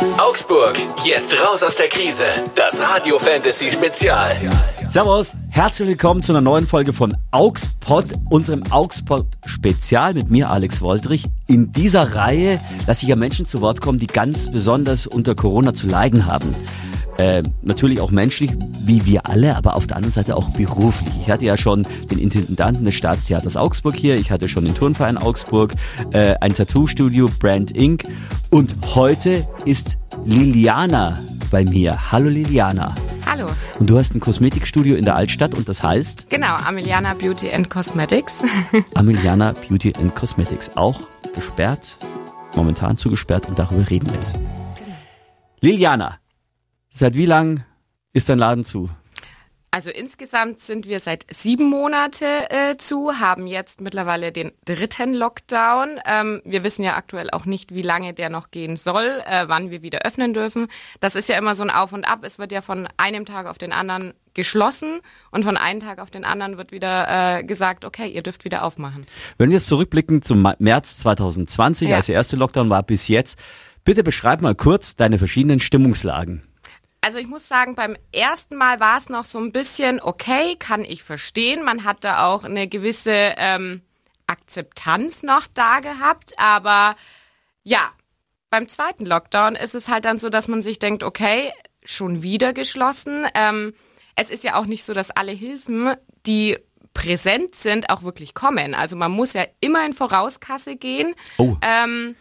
Augsburg, jetzt raus aus der Krise. Das Radio Fantasy Spezial. Servus, herzlich willkommen zu einer neuen Folge von Augspod, unserem Augspod Spezial mit mir, Alex Woltrich. In dieser Reihe lasse ich ja Menschen zu Wort kommen, die ganz besonders unter Corona zu leiden haben. Äh, natürlich auch menschlich, wie wir alle, aber auf der anderen Seite auch beruflich. Ich hatte ja schon den Intendanten des Staatstheaters Augsburg hier, ich hatte schon den Turnverein Augsburg, äh, ein Tattoo-Studio, Brand Inc. Und heute ist Liliana bei mir. Hallo Liliana. Hallo. Und du hast ein Kosmetikstudio in der Altstadt und das heißt? Genau, Ameliana Beauty and Cosmetics. Ameliana Beauty and Cosmetics. Auch gesperrt, momentan zugesperrt und darüber reden wir jetzt. Liliana, seit wie lang ist dein Laden zu? Also insgesamt sind wir seit sieben Monate äh, zu, haben jetzt mittlerweile den dritten Lockdown. Ähm, wir wissen ja aktuell auch nicht, wie lange der noch gehen soll, äh, wann wir wieder öffnen dürfen. Das ist ja immer so ein Auf und Ab. Es wird ja von einem Tag auf den anderen geschlossen und von einem Tag auf den anderen wird wieder äh, gesagt, okay, ihr dürft wieder aufmachen. Wenn wir jetzt zurückblicken zum März 2020, Ja. als der erste Lockdown war bis jetzt, bitte beschreib mal kurz deine verschiedenen Stimmungslagen. Also ich muss sagen, beim ersten Mal war es noch so ein bisschen okay, kann ich verstehen. Man hat da auch eine gewisse ähm, Akzeptanz noch da gehabt, aber ja, beim zweiten Lockdown ist es halt dann so, dass man sich denkt, okay, schon wieder geschlossen. Ähm, es ist ja auch nicht so, dass alle Hilfen, die präsent sind, auch wirklich kommen. Also man muss ja immer in Vorauskasse gehen. Oh. Ähm,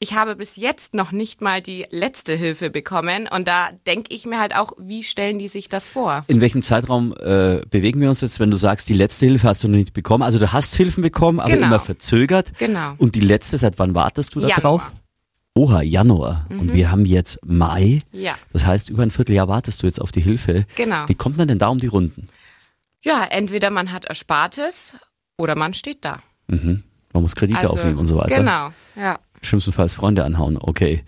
ich habe bis jetzt noch nicht mal die letzte Hilfe bekommen und da denke ich mir halt auch, wie stellen die sich das vor? In welchem Zeitraum äh, bewegen wir uns jetzt, wenn du sagst, die letzte Hilfe hast du noch nicht bekommen? Also du hast Hilfen bekommen, aber Genau. immer verzögert. Genau. Und die letzte, seit wann wartest du da Januar. drauf? Oha, Januar. Und wir haben jetzt Mai. Ja. Das heißt, über ein Vierteljahr wartest du jetzt auf die Hilfe. Genau. Wie kommt man denn da um die Runden? Ja, entweder man hat Erspartes oder man steht da. Mhm. Man muss Kredite aufnehmen und so weiter. Genau, ja. Schlimmstenfalls Freunde anhauen, okay.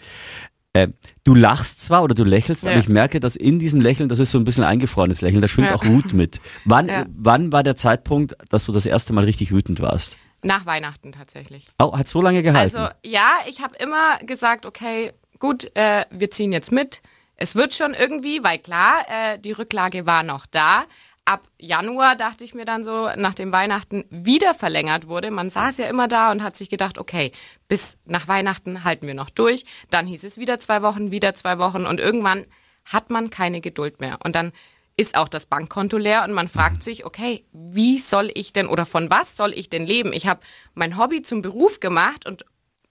Äh, du lachst zwar oder du lächelst, aber Ja. ich merke, dass in diesem Lächeln, das ist so ein bisschen ein eingefrorenes Lächeln, da schwingt Ja. auch Wut mit. Wann, Ja. wann war der Zeitpunkt, dass du das erste Mal richtig wütend warst? Nach Weihnachten tatsächlich. Oh, hat so lange gehalten? Also ja, ich habe immer gesagt, okay, gut, äh, wir ziehen jetzt mit. Es wird schon irgendwie, weil klar, äh, die Rücklage war noch da. Ab Januar dachte ich mir dann so, nachdem Weihnachten wieder verlängert wurde, man saß ja immer da und hat sich gedacht, okay, bis nach Weihnachten halten wir noch durch. Dann hieß es wieder zwei Wochen, wieder zwei Wochen und irgendwann hat man keine Geduld mehr. Und dann ist auch das Bankkonto leer und man fragt sich, okay, wie soll ich denn oder von was soll ich denn leben? Ich habe mein Hobby zum Beruf gemacht und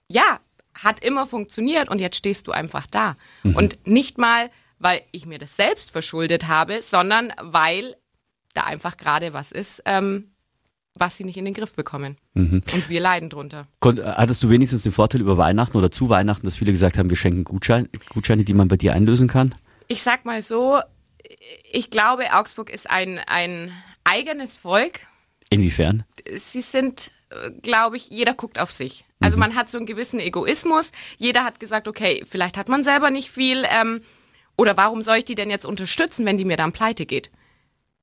ja, hat immer funktioniert und jetzt stehst du einfach da. Und nicht mal, weil ich mir das selbst verschuldet habe, sondern weil da einfach gerade was ist, ähm, was sie nicht in den Griff bekommen. Und wir leiden drunter. Kon hattest du wenigstens den Vorteil über Weihnachten oder zu Weihnachten, dass viele gesagt haben, wir schenken Gutschein, Gutscheine, die man bei dir einlösen kann? Ich sag mal so, ich glaube, Augsburg ist ein, ein eigenes Volk. Inwiefern? sie sind, glaube ich, jeder guckt auf sich. Also man hat so einen gewissen Egoismus. Jeder hat gesagt, okay, vielleicht hat man selber nicht viel. Ähm, oder warum soll ich die denn jetzt unterstützen, wenn die mir dann pleite geht?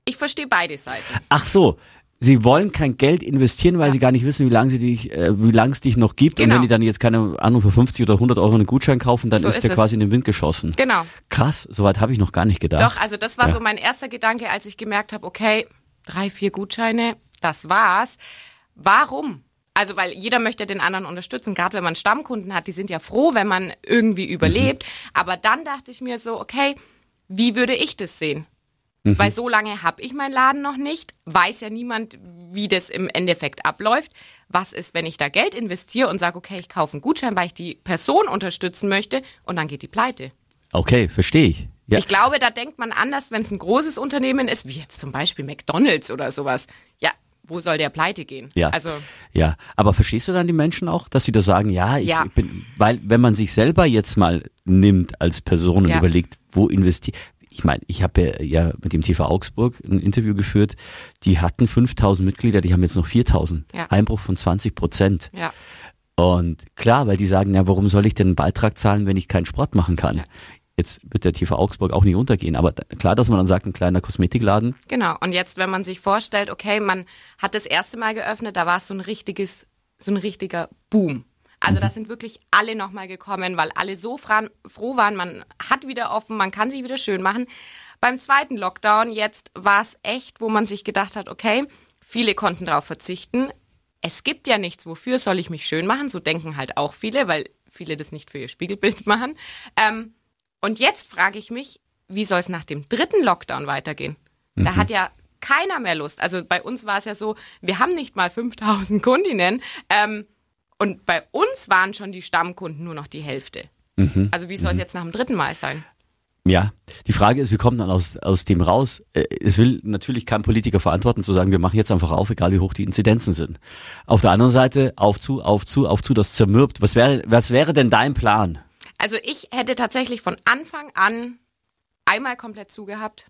Ich verstehe beide Seiten. Ach so, sie wollen kein Geld investieren, weil sie gar nicht wissen, wie lange sie dich, äh, wie lange es dich noch gibt. Und Genau. wenn die dann jetzt keine Ahnung für 50 oder 100 Euro einen Gutschein kaufen, dann So ist ist der es. quasi in den Wind geschossen. Genau. Krass, soweit habe ich noch gar nicht gedacht. Doch, also das war Ja. so mein erster Gedanke, als ich gemerkt habe, okay, drei, vier Gutscheine, das war's. Warum? Also, weil jeder möchte den anderen unterstützen, gerade wenn man Stammkunden hat, die sind ja froh, wenn man irgendwie überlebt. Aber dann dachte ich mir so, okay, wie würde ich das sehen? Weil so lange habe ich meinen Laden noch nicht, weiß ja niemand, wie das im Endeffekt abläuft. Was ist, wenn ich da Geld investiere und sage, okay, ich kaufe einen Gutschein, weil ich die Person unterstützen möchte und dann geht die pleite? Okay, verstehe ich. Ja. Ich glaube, da denkt man anders, wenn es ein großes Unternehmen ist, wie jetzt zum Beispiel McDonalds oder sowas. Ja, wo soll der pleite gehen? Ja. Also, Ja, aber verstehst du dann die Menschen auch, dass sie da sagen, ja, ich Ja. bin, weil wenn man sich selber jetzt mal nimmt als Person und Ja. überlegt, wo investiert, ich meine, ich habe ja, mit dem TV Augsburg ein Interview geführt, die hatten 5000 Mitglieder, die haben jetzt noch 4000, Ja. Einbruch von 20 Prozent. ja. Und klar, weil die sagen, ja, warum soll ich denn einen Beitrag zahlen, wenn ich keinen Sport machen kann? Ja. Jetzt wird der TV Augsburg auch nicht untergehen, aber klar, dass man dann sagt, ein kleiner Kosmetikladen, Genau. Und jetzt, wenn man sich vorstellt, okay, man hat das erste Mal geöffnet, da war es so ein richtiges, so ein richtiger Boom. Also da sind wirklich alle nochmal gekommen, weil alle so froh waren, man hat wieder offen, man kann sich wieder schön machen. Beim zweiten Lockdown jetzt war es echt, wo man sich gedacht hat, okay, viele konnten darauf verzichten. Es gibt ja nichts, wofür soll ich mich schön machen? So denken halt auch viele, weil viele das nicht für ihr Spiegelbild machen. Ähm, und jetzt frage ich mich, wie soll es nach dem dritten Lockdown weitergehen? Mhm. Da hat ja keiner mehr Lust. Also bei uns war es ja so, wir haben nicht mal 5000 Kundinnen ähm, und bei uns waren schon die Stammkunden nur noch die Hälfte. Mhm. Also wie soll es mhm. jetzt nach dem dritten Mal sein? Ja, die Frage ist, wie kommt man aus, aus dem raus? Äh, es will natürlich kein Politiker verantworten, zu sagen, wir machen jetzt einfach auf, egal wie hoch die Inzidenzen sind. Auf der anderen Seite, auf zu, auf zu, auf zu, das zermürbt. Was wäre, was wäre denn dein Plan? Also ich hätte tatsächlich von Anfang an einmal komplett zugehabt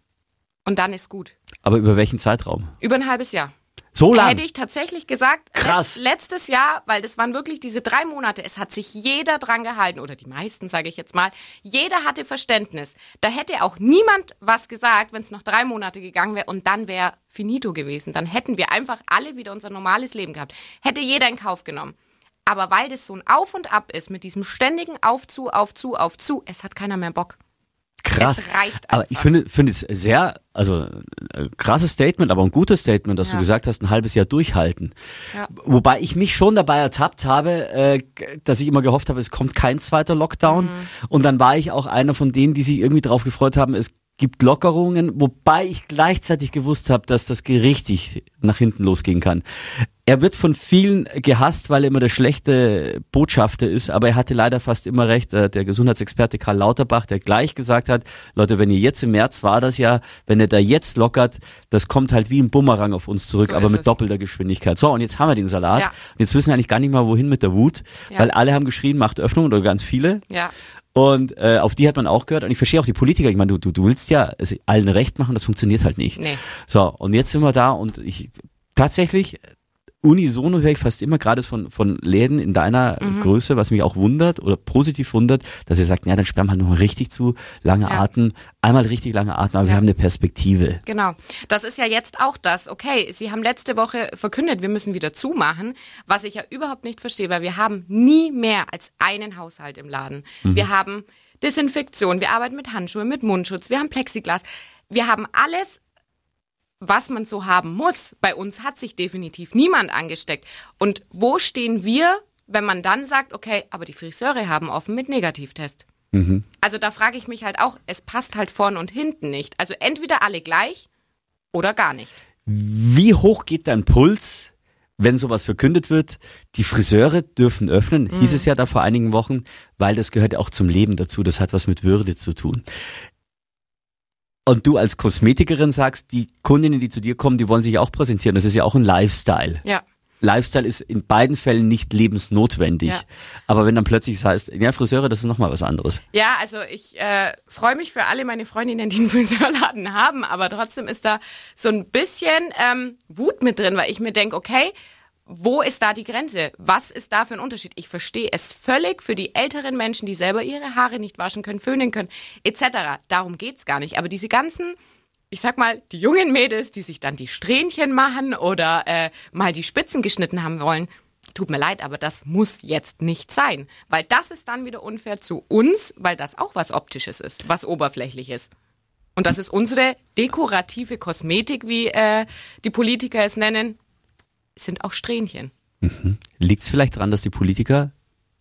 und dann ist gut. Aber über welchen Zeitraum? Über ein halbes Jahr. So lange? Hätte ich tatsächlich gesagt, Krass. letztes Jahr, weil das waren wirklich diese drei Monate, es hat sich jeder dran gehalten, oder die meisten, sage ich jetzt mal. Jeder hatte Verständnis. Da hätte auch niemand was gesagt, wenn es noch drei Monate gegangen wäre und dann wäre finito gewesen. Dann hätten wir einfach alle wieder unser normales Leben gehabt. Hätte jeder in Kauf genommen. Aber weil das so ein Auf und Ab ist, mit diesem ständigen Aufzu, Aufzu, Aufzu, es hat keiner mehr Bock. Krass. Es reicht einfach. Aber ich finde, finde es sehr, also äh, krasses Statement, aber ein gutes Statement, dass ja. du gesagt hast, ein halbes Jahr durchhalten. Ja. Wobei ich mich schon dabei ertappt habe, äh, dass ich immer gehofft habe, es kommt kein zweiter Lockdown. Mhm. Und dann war ich auch einer von denen, die sich irgendwie darauf gefreut haben, es gibt Lockerungen, wobei ich gleichzeitig gewusst habe, dass das richtig nach hinten losgehen kann. Er wird von vielen gehasst, weil er immer der schlechte Botschafter ist, aber er hatte leider fast immer recht. Äh, der Gesundheitsexperte Karl Lauterbach, der gleich gesagt hat, Leute, wenn ihr jetzt im März war das ja, wenn ihr da jetzt lockert, das kommt halt wie ein Bumerang auf uns zurück, so aber mit es. doppelter Geschwindigkeit. So, und jetzt haben wir den Salat. Ja. Und jetzt wissen wir eigentlich gar nicht mal, wohin mit der Wut, ja. weil alle haben geschrien, macht Öffnung oder ganz viele. Ja. Und äh, auf die hat man auch gehört. Und ich verstehe auch die Politiker. Ich meine, du, du, du willst ja allen recht machen, das funktioniert halt nicht. Nee. So, und jetzt sind wir da und ich tatsächlich, unisono höre ich fast immer gerade von, von Läden in deiner mhm. Größe, was mich auch wundert oder positiv wundert, dass ihr sagt, ja, dann sperren wir halt nochmal richtig zu, lange ja. Atmen, einmal richtig lange atmen, aber ja. wir haben eine Perspektive. Genau. Das ist ja jetzt auch das. Okay, Sie haben letzte Woche verkündet, wir müssen wieder zumachen, was ich ja überhaupt nicht verstehe, weil wir haben nie mehr als einen Haushalt im Laden. Mhm. Wir haben Desinfektion, wir arbeiten mit Handschuhen, mit Mundschutz, wir haben Plexiglas. Wir haben alles was man so haben muss. Bei uns hat sich definitiv niemand angesteckt. Und wo stehen wir, wenn man dann sagt, okay, aber die Friseure haben offen mit Negativtest? Mhm. Also da frage ich mich halt auch, es passt halt vorn und hinten nicht. Also entweder alle gleich oder gar nicht. Wie hoch geht dein Puls, wenn sowas verkündet wird? Die Friseure dürfen öffnen, mhm. hieß es ja da vor einigen Wochen, weil das gehört ja auch zum Leben dazu. Das hat was mit Würde zu tun. Und du als Kosmetikerin sagst, die Kundinnen, die zu dir kommen, die wollen sich auch präsentieren. Das ist ja auch ein Lifestyle. Ja. Lifestyle ist in beiden Fällen nicht lebensnotwendig. Ja. Aber wenn dann plötzlich es heißt, ja, Friseure, das ist nochmal was anderes. Ja, also ich äh, freue mich für alle meine Freundinnen, die einen Friseurladen haben, aber trotzdem ist da so ein bisschen ähm, Wut mit drin, weil ich mir denke, okay, wo ist da die Grenze? Was ist da für ein Unterschied? Ich verstehe es völlig für die älteren Menschen, die selber ihre Haare nicht waschen können, föhnen können, etc. Darum geht's gar nicht. Aber diese ganzen, ich sag mal, die jungen Mädels, die sich dann die Strähnchen machen oder äh, mal die Spitzen geschnitten haben wollen, tut mir leid, aber das muss jetzt nicht sein. Weil das ist dann wieder unfair zu uns, weil das auch was Optisches ist, was Oberflächliches. Und das ist unsere dekorative Kosmetik, wie äh, die Politiker es nennen sind auch Strähnchen. Mhm. Liegt es vielleicht daran, dass die Politiker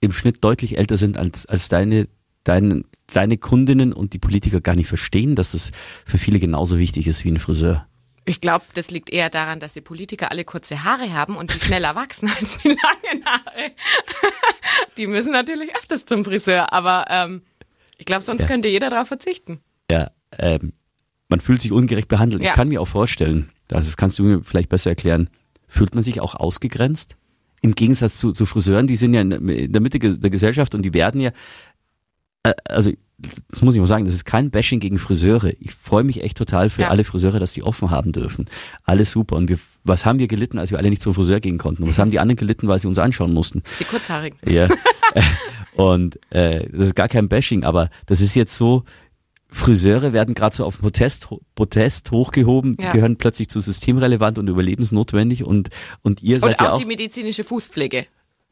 im Schnitt deutlich älter sind als, als deine, deine, deine Kundinnen und die Politiker gar nicht verstehen, dass das für viele genauso wichtig ist wie ein Friseur? Ich glaube, das liegt eher daran, dass die Politiker alle kurze Haare haben und die schneller wachsen als die langen Haare. die müssen natürlich öfters zum Friseur, aber ähm, ich glaube, sonst ja. könnte jeder darauf verzichten. Ja, ähm, man fühlt sich ungerecht behandelt. Ja. Ich kann mir auch vorstellen, das kannst du mir vielleicht besser erklären, Fühlt man sich auch ausgegrenzt? Im Gegensatz zu, zu Friseuren, die sind ja in der Mitte der Gesellschaft und die werden ja, äh, also das muss ich mal sagen, das ist kein Bashing gegen Friseure. Ich freue mich echt total für ja. alle Friseure, dass die offen haben dürfen. Alles super. Und wir, was haben wir gelitten, als wir alle nicht zum Friseur gehen konnten? Und was haben die anderen gelitten, weil sie uns anschauen mussten? Die Kurzhaarigen. Ja. und äh, das ist gar kein Bashing, aber das ist jetzt so, Friseure werden gerade so auf Protest, Protest hochgehoben, die ja. gehören plötzlich zu systemrelevant und überlebensnotwendig und, und ihr und seid auch ja auch... die medizinische Fußpflege.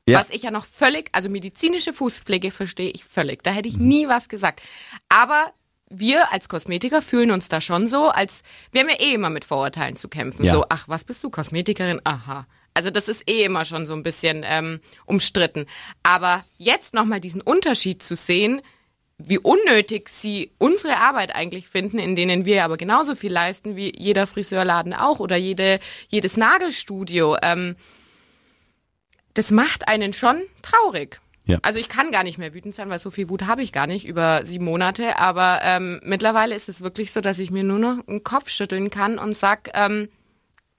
Ja. Was ich ja noch völlig, also medizinische Fußpflege verstehe ich völlig. Da hätte ich Mhm. nie was gesagt. Aber wir als Kosmetiker fühlen uns da schon so, als wir haben ja eh immer mit Vorurteilen zu kämpfen. Ja. So, ach, was bist du, Kosmetikerin? Aha. Also das ist eh immer schon so ein bisschen ähm, umstritten. Aber jetzt nochmal diesen Unterschied zu sehen, wie unnötig sie unsere Arbeit eigentlich finden, in denen wir aber genauso viel leisten wie jeder Friseurladen auch oder jede, jedes Nagelstudio. Ähm, das macht einen schon traurig. Ja. Also ich kann gar nicht mehr wütend sein, weil so viel Wut habe ich gar nicht über sieben Monate. Aber ähm, mittlerweile ist es wirklich so, dass ich mir nur noch den Kopf schütteln kann und sag, ähm,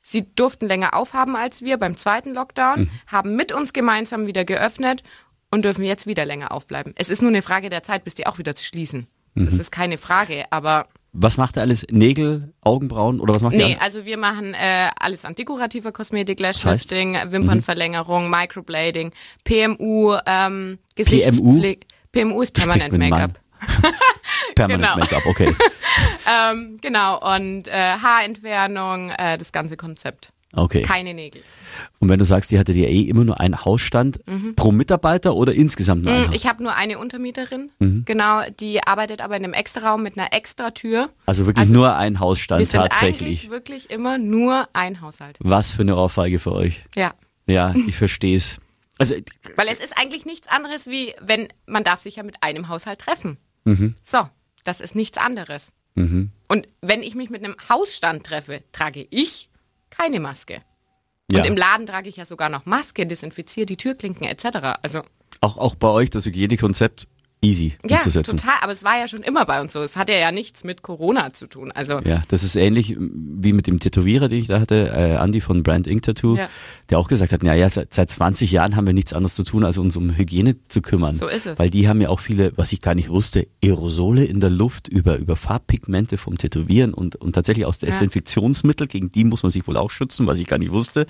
sie durften länger aufhaben als wir beim zweiten Lockdown, haben mit uns gemeinsam wieder geöffnet und dürfen jetzt wieder länger aufbleiben. Es ist nur eine Frage der Zeit, bis die auch wieder schließen. Das ist keine Frage, aber Was macht er alles? Nägel, Augenbrauen oder was macht Nee, ihr? also wir machen äh, alles an dekorativer Kosmetik, heißt? Lashlifting, Wimpernverlängerung, Microblading, PMU, ähm, Gesichtspflege. PMU ist Permanent. Make-up. Permanent genau. Make-up, okay. Ähm, genau, und äh, Haarentfernung, äh, das ganze Konzept. Okay. Keine Nägel. Und wenn du sagst, die hattet ja eh immer nur einen Hausstand pro Mitarbeiter oder insgesamt nur einen? Mhm. Ich habe nur eine Untermieterin, Mhm. Genau, die arbeitet aber in einem Extraraum mit einer Extratür. Also wirklich Also, nur ein Wir Hausstand sind tatsächlich. eigentlich wirklich immer nur ein Haushalt. Was für eine Ohrfeige für euch. Ja. Ja, ich verstehe es. Also Weil es ist eigentlich nichts anderes wie, wenn man darf sich ja mit einem Haushalt treffen. Mhm. So, das ist nichts anderes. Und wenn ich mich mit einem Hausstand treffe, trage ich keine Maske. ja, Und im Laden trage ich ja sogar noch Maske, desinfiziere die Türklinken etc. Also auch, auch bei euch das Hygienekonzept easy ja, umzusetzen. total. Aber es war ja schon immer bei uns so. Es hat ja, ja nichts mit Corona zu tun. Also Ja, das ist ähnlich wie mit dem Tätowierer, den ich da hatte, äh, Andy von Brand Ink Tattoo, Ja. der auch gesagt hat, naja, seit, seit 20 Jahren haben wir nichts anderes zu tun, als uns um Hygiene zu kümmern. So ist es. Weil die haben ja auch viele, was ich gar nicht wusste, Aerosole in der Luft über, über Farbpigmente vom Tätowieren und, und tatsächlich aus Desinfektionsmittel, gegen die muss man sich wohl auch schützen, was ich gar nicht wusste.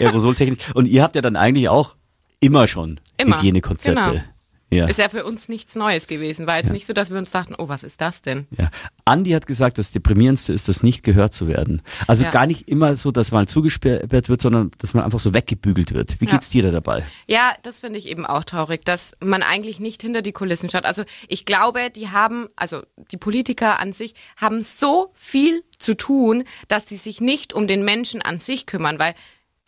Ja. Aerosoltechnik. Und ihr habt ja dann eigentlich auch immer schon Immer, Hygienekonzepte. genau. Ja. ist ja für uns nichts Neues gewesen. War jetzt nicht so, dass wir uns dachten, oh, was ist das denn? Ja. Andi hat gesagt, das Deprimierendste ist, das nicht gehört zu werden. Also Ja. gar nicht immer so, dass man zugesperrt wird, sondern dass man einfach so weggebügelt wird. Wie Ja. geht's dir da dabei? Ja, das finde ich eben auch traurig, dass man eigentlich nicht hinter die Kulissen schaut. Also ich glaube, die haben, also die Politiker an sich haben so viel zu tun, dass sie sich nicht um den Menschen an sich kümmern, weil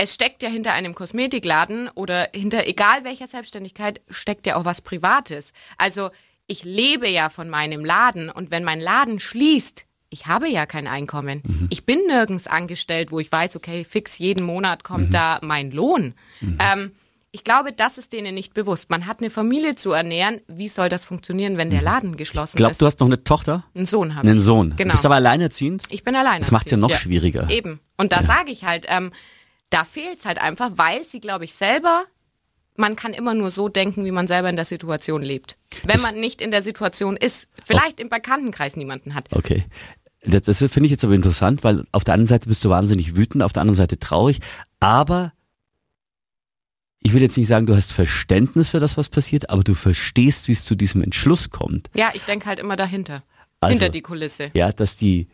es steckt ja hinter einem Kosmetikladen oder hinter egal welcher Selbstständigkeit steckt ja auch was Privates. Also ich lebe ja von meinem Laden und wenn mein Laden schließt, ich habe ja kein Einkommen. Ich bin nirgends angestellt, wo ich weiß, okay, fix jeden Monat kommt da mein Lohn. Ähm, ich glaube, das ist denen nicht bewusst. Man hat eine Familie zu ernähren. Wie soll das funktionieren, wenn der Laden geschlossen Ich glaube, ist? du hast noch eine Tochter, einen Sohn habe einen ich. Sohn. Genau. Du bist aber alleinerziehend. Ich bin alleine. Das macht's ja noch schwieriger. Eben. Und da sage ich halt, ähm, da fehlt's halt einfach, weil sie, glaube ich, selber, man kann immer nur so denken, wie man selber in der Situation lebt. Wenn man nicht in der Situation ist, vielleicht im Bekanntenkreis niemanden hat. Okay. Das, das finde ich jetzt aber interessant, weil auf der einen Seite bist du wahnsinnig wütend, auf der anderen Seite traurig, aber ich will jetzt nicht sagen, du hast Verständnis für das, was passiert, aber du verstehst, wie es zu diesem Entschluss kommt. Ja, ich denke halt immer dahinter. Also- hinter die Kulisse. Ja, dass die,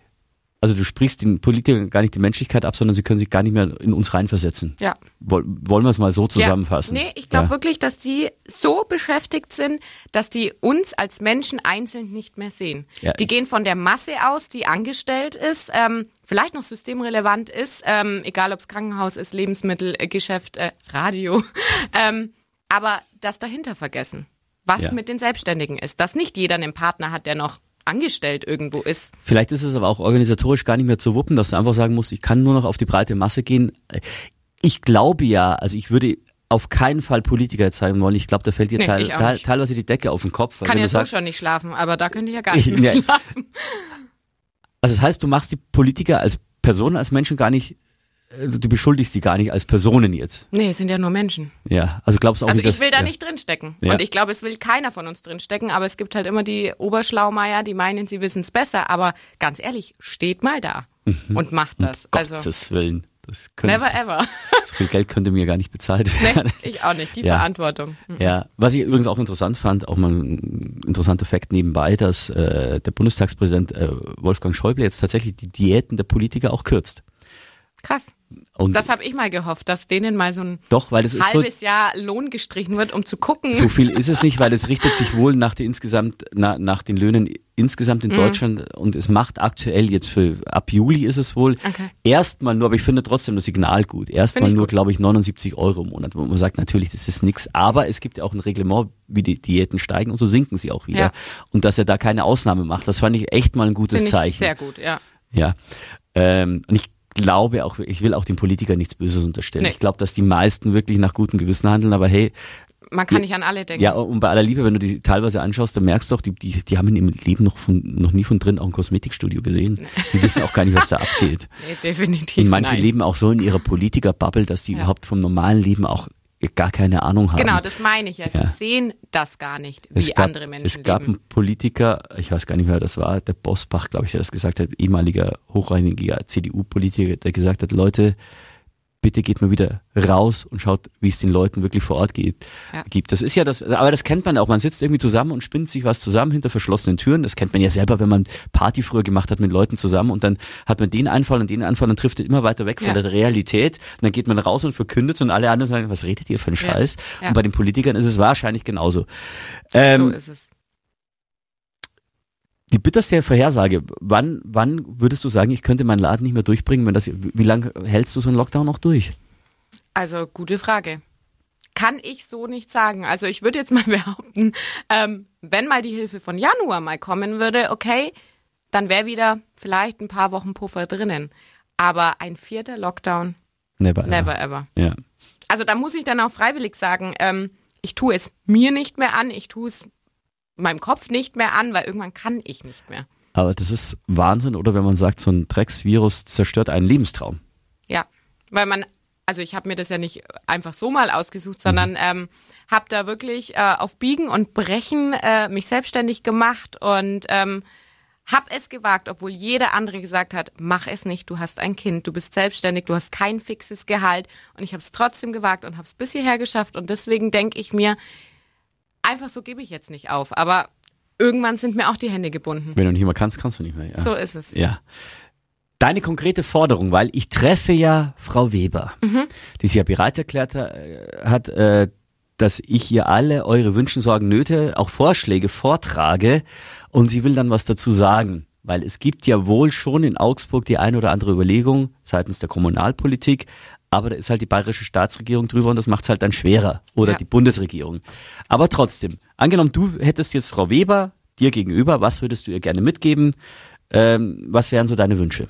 also du sprichst den Politikern gar nicht die Menschlichkeit ab, sondern sie können sich gar nicht mehr in uns reinversetzen. Ja. Woll, wollen wir es mal so zusammenfassen? Ja. Nee, ich glaube ja. wirklich, dass die so beschäftigt sind, dass die uns als Menschen einzeln nicht mehr sehen. Ja, die gehen von der Masse aus, die angestellt ist, ähm, vielleicht noch systemrelevant ist, ähm, egal ob es Krankenhaus ist, Lebensmittelgeschäft, äh, Radio, ähm, aber das dahinter vergessen. Was mit den Selbstständigen ist, dass nicht jeder einen Partner hat, der noch angestellt irgendwo ist. Vielleicht ist es aber auch organisatorisch gar nicht mehr zu wuppen, dass du einfach sagen musst, ich kann nur noch auf die breite Masse gehen. Ich glaube ja, also ich würde auf keinen Fall Politiker jetzt sein wollen. Ich glaube, da fällt dir Nee, teil, teil, teilweise die Decke auf den Kopf. Kann ja so sagst, schon nicht schlafen, aber da könnte ich ja gar nicht mehr schlafen. Also das heißt, du machst die Politiker als Personen, als Menschen gar nicht, äh, du beschuldigst sie gar nicht als Personen jetzt. Nee, es sind ja nur Menschen. Ja, also glaubst du auch Also nicht, ich dass, will da ja. nicht drinstecken. Ja. Und ich glaube, es will keiner von uns drinstecken, aber es gibt halt immer die Oberschlaumeier, die meinen, sie wissen es besser. Aber ganz ehrlich, steht mal da und macht das. Um also Gottes Willen. Das never ever. so viel Geld könnte mir gar nicht bezahlt nee, werden. ich auch nicht. Die Ja. Verantwortung. Hm. Ja, was ich übrigens auch interessant fand, auch mal ein interessanter Fakt nebenbei, dass äh, der Bundestagspräsident äh, Wolfgang Schäuble jetzt tatsächlich die Diäten der Politiker auch kürzt. Krass. Und Das habe ich mal gehofft, dass denen mal so ein doch, weil es ist so, halbes Jahr Lohn gestrichen wird, um zu gucken. so viel ist es nicht, weil es richtet sich wohl nach den insgesamt, na, nach den Löhnen insgesamt Mhm. in Deutschland und es macht aktuell jetzt für, ab Juli ist es wohl Okay. erstmal nur, aber ich finde trotzdem das Signal gut. Erstmal nur, glaube ich, 79 Euro im Monat, wo man sagt, natürlich, das ist nix, aber es gibt ja auch ein Reglement, wie die Diäten steigen und so sinken sie auch wieder. Ja. Und dass er da keine Ausnahme macht, das fand ich echt mal ein gutes Zeichen. sehr gut, ja. Ja. Ähm, und ich glaube auch, ich will auch den Politikern nichts Böses unterstellen. Nee. Ich glaube, dass die meisten wirklich nach gutem Gewissen handeln, aber hey, Man kann nicht an alle denken. ja, und bei aller Liebe, wenn du die teilweise anschaust, dann merkst du doch, die, die, die haben in ihrem Leben noch von, noch nie von drin auch ein Kosmetikstudio gesehen. Die wissen auch gar nicht, was da abgeht. Nee, definitiv. Und manche nein. leben auch so in ihrer Politiker-Bubble, dass die Ja. überhaupt vom normalen Leben auch gar keine Ahnung haben. Genau, das meine ich ja. Sie sehen das gar nicht, wie gab, andere Menschen Es gab leben. einen Politiker, ich weiß gar nicht mehr, wer das war, der Bosbach, glaube ich, der das gesagt hat, ehemaliger hochrangiger CDU-Politiker, der gesagt hat, Leute, bitte geht mal wieder raus und schaut, wie es den Leuten wirklich vor Ort geht, Ja. gibt. Das ist ja das, aber das kennt man auch. Man sitzt irgendwie zusammen und spinnt sich was zusammen hinter verschlossenen Türen. Das kennt man ja selber, wenn man Party früher gemacht hat mit Leuten zusammen und dann hat man den Einfall und den Einfall und trifft immer weiter weg von Ja. der Realität. Und dann geht man raus und verkündet und alle anderen sagen, was redet ihr für einen. Scheiß? Ja. Und bei den Politikern ist es wahrscheinlich genauso. Ähm, so ist es. Die bitterste Vorhersage, wann, wann würdest du sagen, ich könnte meinen Laden nicht mehr durchbringen, wenn das, wie lange hältst du so einen Lockdown noch durch? Also, gute Frage. Kann ich so nicht sagen. Also, ich würde jetzt mal behaupten, ähm, wenn mal die Hilfe von Januar mal kommen würde, okay, dann wäre wieder vielleicht ein paar Wochen Puffer drinnen. Aber ein vierter Lockdown, Never. never ever. Ja. Also, da muss ich dann auch freiwillig sagen, ähm, ich tue es mir nicht mehr an, ich tue es meinem Kopf nicht mehr an, weil irgendwann kann ich nicht mehr. Aber das ist Wahnsinn, oder wenn man sagt, so ein Drecksvirus zerstört einen Lebenstraum. Ja, weil man, also ich habe mir das ja nicht einfach so mal ausgesucht, sondern Mhm. ähm, habe da wirklich äh, auf Biegen und Brechen äh, mich selbstständig gemacht und ähm, habe es gewagt, obwohl jeder andere gesagt hat, mach es nicht, du hast ein Kind, du bist selbstständig, du hast kein fixes Gehalt und ich habe es trotzdem gewagt und habe es bis hierher geschafft und deswegen denke ich mir, einfach so gebe ich jetzt nicht auf, aber irgendwann sind mir auch die Hände gebunden. Wenn du nicht mehr kannst, kannst du nicht mehr. Ja. So ist es. Ja. Deine konkrete Forderung, weil ich treffe ja Frau Weber, die sich ja bereit erklärt äh, hat, äh, dass ich ihr alle eure Wünschen, Sorgen, Nöte, auch Vorschläge vortrage und sie will dann was dazu sagen. Weil es gibt ja wohl schon in Augsburg die eine oder andere Überlegung seitens der Kommunalpolitik, aber da ist halt die bayerische Staatsregierung drüber und das macht es halt dann schwerer. Oder Ja. die Bundesregierung. Aber trotzdem, angenommen, du hättest jetzt Frau Weber dir gegenüber, was würdest du ihr gerne mitgeben? Ähm, was wären so deine Wünsche?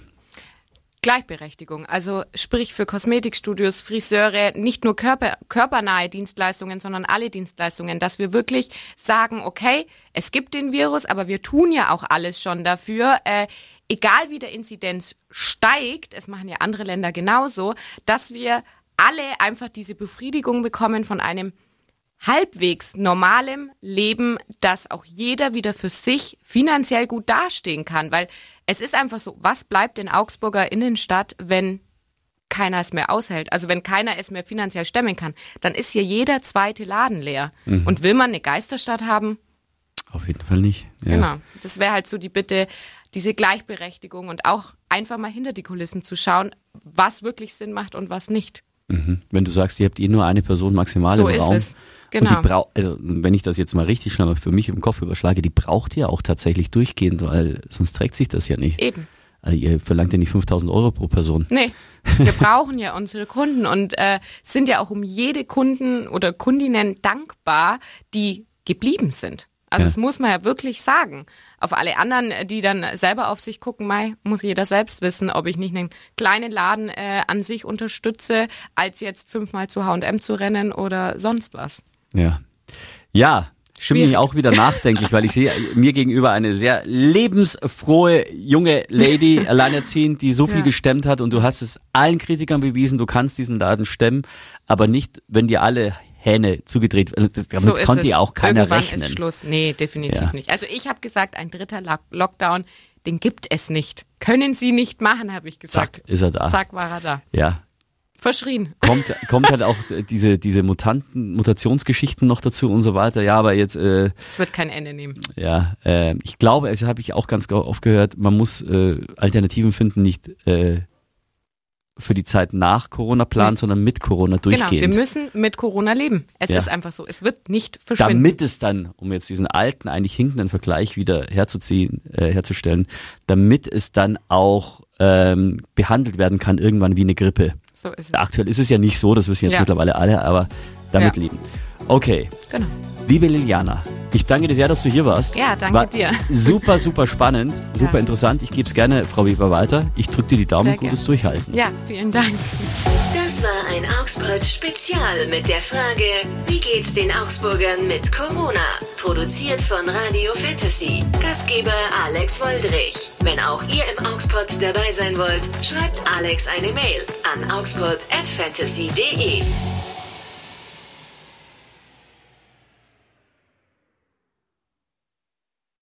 Gleichberechtigung, also sprich für Kosmetikstudios, Friseure, nicht nur Körper, körpernahe Dienstleistungen, sondern alle Dienstleistungen, dass wir wirklich sagen, okay, es gibt den Virus, aber wir tun ja auch alles schon dafür, äh, egal wie der Inzidenz steigt, es machen ja andere Länder genauso, dass wir alle einfach diese Befriedigung bekommen von einem halbwegs normalem Leben, dass auch jeder wieder für sich finanziell gut dastehen kann. Weil es ist einfach so, was bleibt in Augsburger Innenstadt, wenn keiner es mehr aushält? Also wenn keiner es mehr finanziell stemmen kann, dann ist hier jeder zweite Laden leer. Und will man eine Geisterstadt haben? Auf jeden Fall nicht. Ja. Genau. Das wäre halt so die Bitte, diese Gleichberechtigung und auch einfach mal hinter die Kulissen zu schauen, was wirklich Sinn macht und was nicht. Mhm. Wenn du sagst, ihr habt eh nur eine Person maximal So im ist Raum. es. Und Genau. die brau also wenn ich das jetzt mal richtig schnell für mich im Kopf überschlage, die braucht ihr auch tatsächlich durchgehend, weil sonst trägt sich das ja nicht. Eben. Also ihr verlangt ja nicht 5000 Euro pro Person. Nee, wir brauchen ja unsere Kunden und äh, sind ja auch um jede Kunden oder Kundinnen dankbar, die geblieben sind. Also Ja. das muss man ja wirklich sagen. Auf alle anderen, äh, die dann selber auf sich gucken, Mai, muss jeder selbst wissen, ob ich nicht einen kleinen Laden äh, an sich unterstütze, als jetzt fünfmal zu H&M zu rennen oder sonst was. Ja. Ja, stimmt mich Schwierig. auch wieder nachdenklich, weil ich sehe mir gegenüber eine sehr lebensfrohe junge Lady, alleinerziehend, die so viel Ja. gestemmt hat und du hast es allen Kritikern bewiesen, du kannst diesen Laden stemmen, aber nicht, wenn dir alle Hähne zugedreht werden. Damit so konnte ja auch keiner Irgendwann rechnen. ist Schluss. Nee, definitiv Ja. nicht. Also ich habe gesagt, ein dritter Lock Lockdown, den gibt es nicht. Können Sie nicht machen, habe ich gesagt. Zack, ist er da. Zack, war er da. Ja, Verschrien. kommt, kommt halt auch diese, diese Mutanten, Mutationsgeschichten noch dazu und so weiter. Ja, aber jetzt, äh, Es wird kein Ende nehmen. ja, äh, ich glaube, also habe ich auch ganz oft gehört, man muss äh, Alternativen finden, nicht äh, für die Zeit nach Corona planen, Nee. sondern mit Corona Genau, durchgehend. wir müssen mit Corona leben. Es Ja. ist einfach so. Es wird nicht verschwinden. damit es dann, um jetzt diesen alten, eigentlich hinkenden Vergleich wieder herzuziehen, äh, herzustellen, damit es dann auch ähm, behandelt werden kann, irgendwann wie eine Grippe. so ist es. Aktuell ist es ja nicht so, das wissen jetzt Ja. mittlerweile alle, aber damit Ja. leben. Okay, Genau. liebe Liliana, ich danke dir sehr, dass du hier warst. Ja, danke War dir. Super, super spannend, super Ja. interessant. Ich gebe es gerne, Frau Weber, weiter. Ich drücke dir die Daumen, Sehr gutes gern. Durchhalten. Ja, vielen Dank. Das war ein Augspot Spezial mit der Frage, wie geht's den Augsburgern mit Corona? Produziert von Radio Fantasy. Gastgeber Alex Woldrich. Wenn auch ihr im Augspot dabei sein wollt, schreibt Alex eine Mail an augspot@fantasy.de.